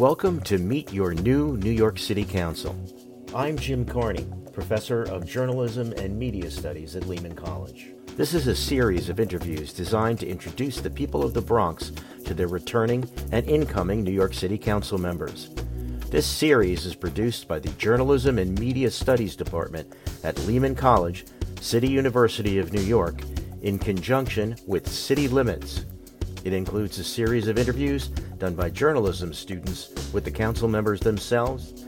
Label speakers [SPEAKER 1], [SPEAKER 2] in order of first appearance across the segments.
[SPEAKER 1] Welcome to Meet Your New New York City Council. I'm Jim Carney, Professor of Journalism and Media Studies at Lehman College. This is a series of interviews designed to introduce the people of the Bronx to their returning and incoming New York City Council members. This series is produced by the Journalism and Media Studies Department at Lehman College, City University of New York, in conjunction with City Limits. It includes a series of interviews done by journalism students with the council members themselves.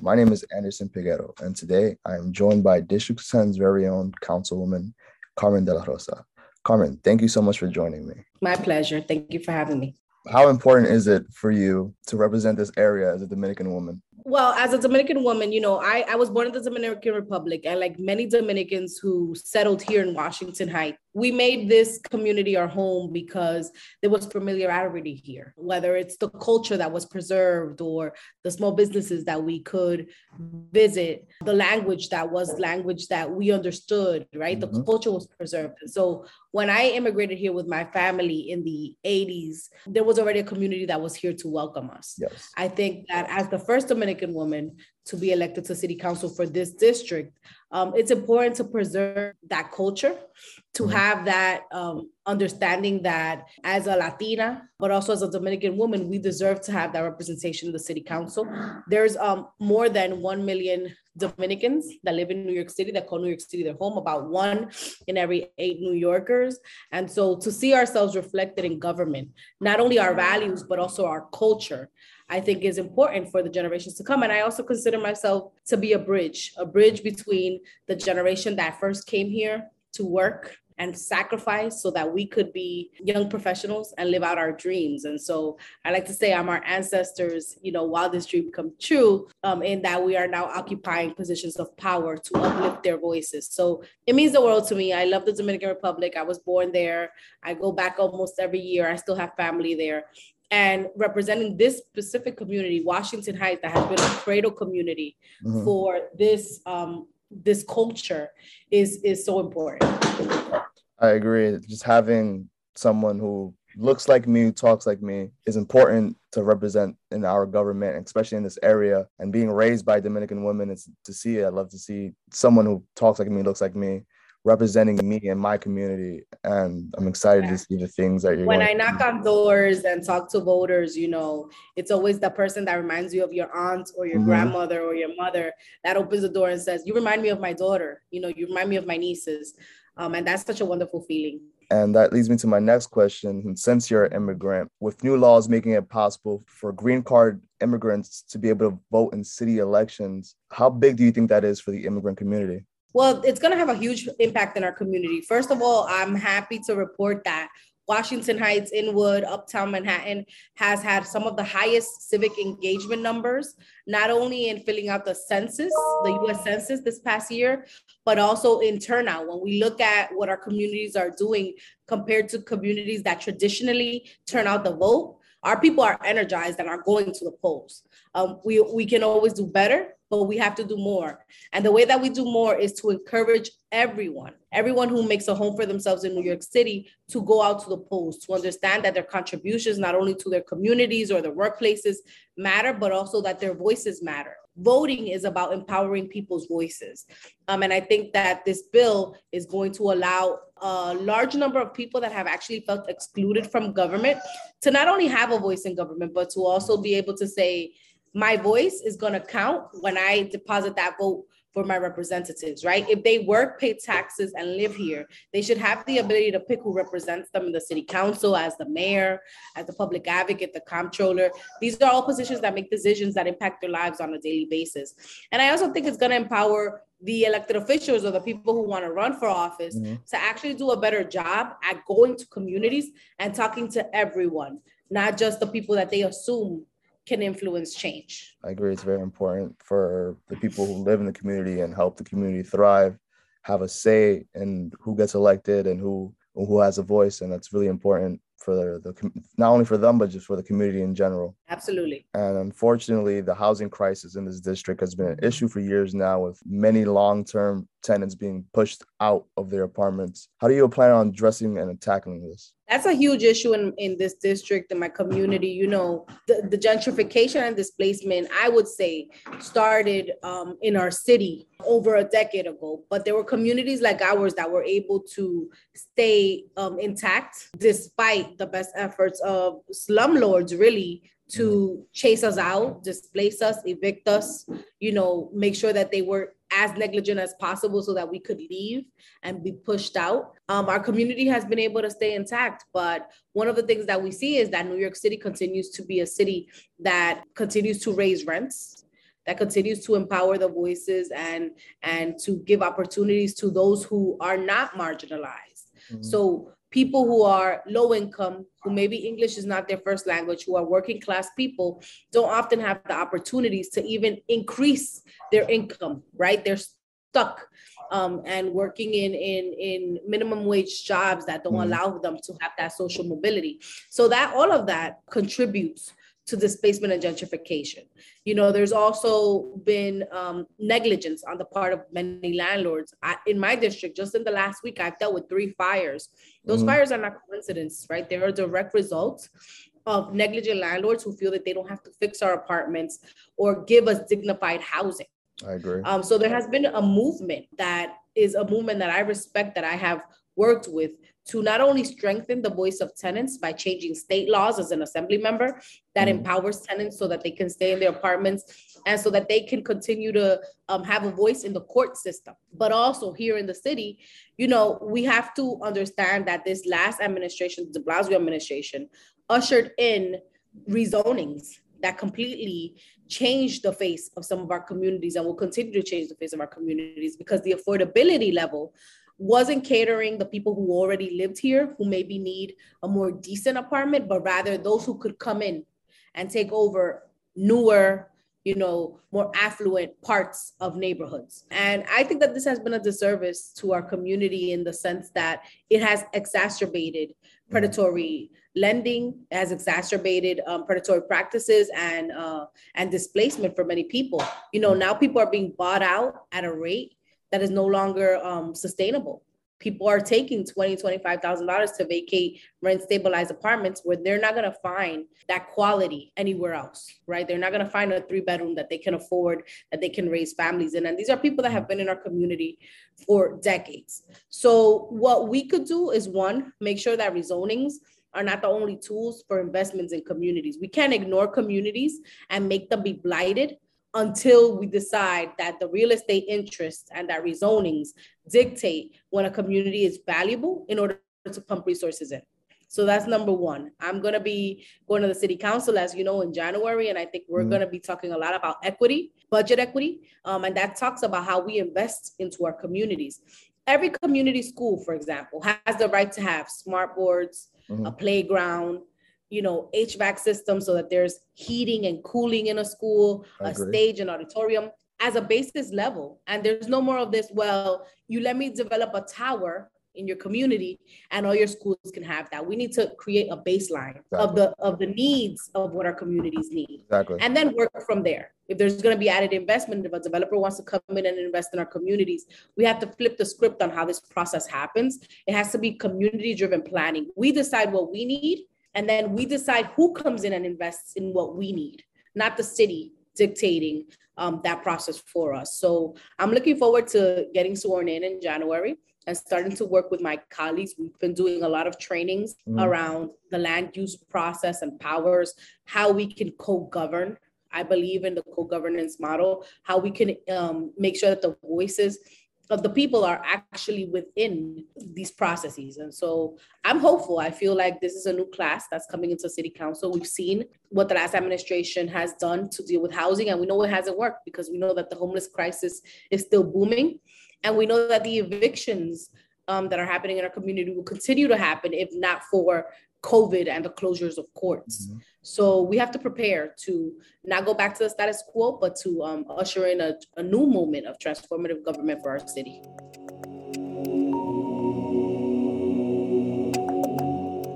[SPEAKER 2] My name is Anderson Piguero, and today I am joined by District 10's very own Councilwoman Carmen De La Rosa. Carmen, thank you so much for joining me.
[SPEAKER 3] My pleasure. Thank you for having me.
[SPEAKER 2] How important is it for you to represent this area as a Dominican woman?
[SPEAKER 3] Well as a dominican woman you know I, I was born in the dominican republic and like many dominicans who settled here in washington heights we made this community our home because there was familiarity here, whether it's the culture that was preserved or the small businesses that we could visit, the language that was language that we understood, right? Mm-hmm. The culture was preserved. So when I immigrated here with my family in the 80s, there was already a community that was here to welcome us. Yes. I think that as the first Dominican woman to be elected to city council for this district, um, it's important to preserve that culture, to mm-hmm. have that um, understanding that as a Latina, but also as a Dominican woman, we deserve to have that representation in the city council. There's um, more than 1 million Dominicans that live in New York City that call New York City their home, about one in every eight New Yorkers. And so to see ourselves reflected in government, not only our values, but also our culture, I think is important for the generations to come. And I also consider myself to be a bridge, a bridge between the generation that first came here to work and sacrifice so that we could be young professionals and live out our dreams. And so I like to say I'm our ancestors, you know, while this dream come true, um, in that we are now occupying positions of power to uplift their voices. So it means the world to me. I love the Dominican Republic. I was born there. I go back almost every year. I still have family there and representing this specific community, Washington Heights, that has been a cradle community mm-hmm. for this um, this culture, is is so important.
[SPEAKER 2] I agree. Just having someone who looks like me, talks like me, is important to represent in our government, especially in this area. And being raised by Dominican women, is to see it. I love to see someone who talks like me, looks like me, representing me and my community. And I'm excited yeah. to see the things that you're.
[SPEAKER 3] When I knock on doors and talk to voters, you know, it's always the person that reminds you of your aunt or your mm-hmm. grandmother or your mother that opens the door and says, "You remind me of my daughter. You know, you remind me of my nieces." Um, and that's such a wonderful feeling.
[SPEAKER 2] And that leads me to my next question. Since you're an immigrant, with new laws making it possible for green card immigrants to be able to vote in city elections, how big do you think that is for the immigrant community?
[SPEAKER 3] Well, it's going to have a huge impact in our community. First of all, I'm happy to report that Washington Heights, Inwood, Uptown Manhattan has had some of the highest civic engagement numbers, not only in filling out the census, the US Census this past year, but also in turnout. When we look at what our communities are doing compared to communities that traditionally turn out the vote, our people are energized and are going to the polls. Um, we, we can always do better, but we have to do more. And the way that we do more is to encourage everyone, everyone who makes a home for themselves in New York City to go out to the polls, to understand that their contributions, not only to their communities or their workplaces, matter, but also that their voices matter. Voting is about empowering people's voices. Um, and I think that this bill is going to allow a large number of people that have actually felt excluded from government to not only have a voice in government, but to also be able to say, my voice is going to count when I deposit that vote for my representatives, right? If they work, pay taxes, and live here, they should have the ability to pick who represents them in the city council, as the mayor, as the public advocate, the comptroller. These are all positions that make decisions that impact their lives on a daily basis. And I also think it's going to empower the elected officials or the people who want to run for office mm-hmm. to actually do a better job at going to communities and talking to everyone, not just the people that they assume can influence change.
[SPEAKER 2] I agree. It's very important for the people who live in the community and help the community thrive, have a say in who gets elected and who who has a voice, and that's really important for the, the not only for them but just for the community in general.
[SPEAKER 3] Absolutely.
[SPEAKER 2] And unfortunately, the housing crisis in this district has been an issue for years now, with many long-term tenants being pushed out of their apartments. How do you plan on addressing and tackling this?
[SPEAKER 3] That's a huge issue in, in this district, in my community. You know, the, the gentrification and displacement, I would say, started um, in our city over a decade ago. But there were communities like ours that were able to stay um, intact despite the best efforts of slumlords, really, to mm-hmm. chase us out, displace us, evict us, you know, make sure that they were as negligent as possible so that we could leave and be pushed out. Um, our community has been able to stay intact, but one of the things that we see is that New York City continues to be a city that continues to raise rents, that continues to empower the voices and and to give opportunities to those who are not marginalized. Mm-hmm. So people who are low income, who maybe English is not their first language, who are working class people, don't often have the opportunities to even increase their income, right? They're stuck um, and working in, in, in minimum wage jobs that don't mm allow them to have that social mobility. So that all of that contributes to displacement and gentrification. You know, there's also been um, negligence on the part of many landlords. I, in my district, just in the last week, I've dealt with three fires. Those mm-hmm. fires are not coincidence, right? They are direct results of negligent landlords who feel that they don't have to fix our apartments or give us dignified housing.
[SPEAKER 2] I agree.
[SPEAKER 3] Um, so there has been a movement that is a movement that I respect that I have worked with to not only strengthen the voice of tenants by changing state laws as an assembly member that mm empowers tenants so that they can stay in their apartments and so that they can continue to um, have a voice in the court system. But also here in the city, you know, we have to understand that this last administration, the Blasio administration, ushered in rezonings that completely changed the face of some of our communities and will continue to change the face of our communities because the affordability level wasn't catering the people who already lived here who maybe need a more decent apartment but rather those who could come in and take over newer you know more affluent parts of neighborhoods. And i think that this has been a disservice to our community in the sense that it has exacerbated predatory lending has exacerbated um, predatory practices and uh, and displacement for many people. You know now people are being bought out at a rate that is no longer um, sustainable. People are taking twenty, twenty-five thousand dollars to vacate rent stabilized apartments where they're not gonna find that quality anywhere else, right? They're not gonna find a three bedroom that they can afford, that they can raise families in. And these are people that have been in our community for decades. So what we could do is one, make sure that rezonings are not the only tools for investments in communities. We can't ignore communities and make them be blighted until we decide that the real estate interests and that rezonings dictate when a community is valuable in order to pump resources in. So that's number one. I'm going to be going to the city council, as you know, in January. And I think we're mm-hmm. going to be talking a lot about equity, budget equity. Um, and that talks about how we invest into our communities. Every community school, for example, has the right to have smart boards, mm-hmm. a playground, you know, HVAC system so that there's heating and cooling in a school, a stage and auditorium as a basis level. And there's no more of this, well, you let me develop a tower in your community and all your schools can have that. We need to create a baseline exactly. of the of the needs of what our communities need.
[SPEAKER 2] Exactly.
[SPEAKER 3] And then work from there. If there's going to be added investment, if a developer wants to come in and invest in our communities, we have to flip the script on how this process happens. It has to be community driven planning. We decide what we need and then we decide who comes in and invests in what we need, not the city dictating um, that process for us. So I'm looking forward to getting sworn in in January and starting to work with my colleagues. We've been doing a lot of trainings mm. around the land use process and powers, how we can co govern. I believe in the co governance model, how we can um, make sure that the voices of the people are actually within these processes. And so I'm hopeful. I feel like this is a new class that's coming into city council. We've seen what the last administration has done to deal with housing, and we know it hasn't worked because we know that the homeless crisis is still booming. And we know that the evictions um, that are happening in our community will continue to happen if not for COVID and the closures of courts. Mm-hmm. So we have to prepare to not go back to the status quo, but to um, usher in a, a new moment of transformative government for our city.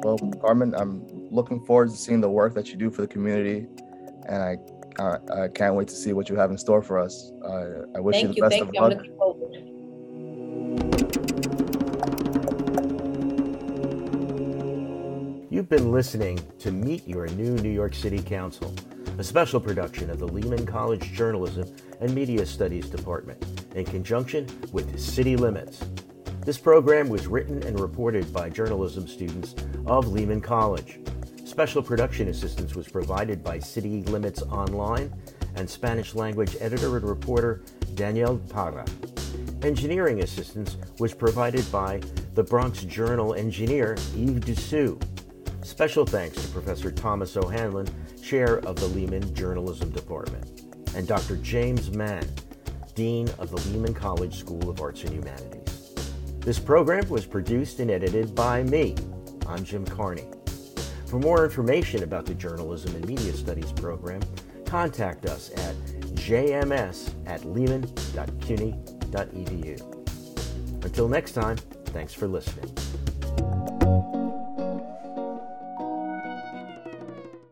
[SPEAKER 2] Well, Carmen, I'm looking forward to seeing the work that you do for the community, and I I, I can't wait to see what you have in store for us. Uh, I wish
[SPEAKER 3] Thank
[SPEAKER 2] you the best
[SPEAKER 3] Thank
[SPEAKER 2] of
[SPEAKER 3] you.
[SPEAKER 2] luck.
[SPEAKER 1] You've been listening to Meet Your New New York City Council, a special production of the Lehman College Journalism and Media Studies Department in conjunction with City Limits. This program was written and reported by journalism students of Lehman College. Special production assistance was provided by City Limits Online and Spanish language editor and reporter Danielle Parra. Engineering assistance was provided by the Bronx Journal engineer Yves Dessous. Special thanks to Professor Thomas O'Hanlon, chair of the Lehman Journalism Department, and Dr. James Mann, dean of the Lehman College School of Arts and Humanities. This program was produced and edited by me. I'm Jim Carney. For more information about the Journalism and Media Studies program, contact us at jms at lehman.cuny.edu. Until next time, thanks for listening.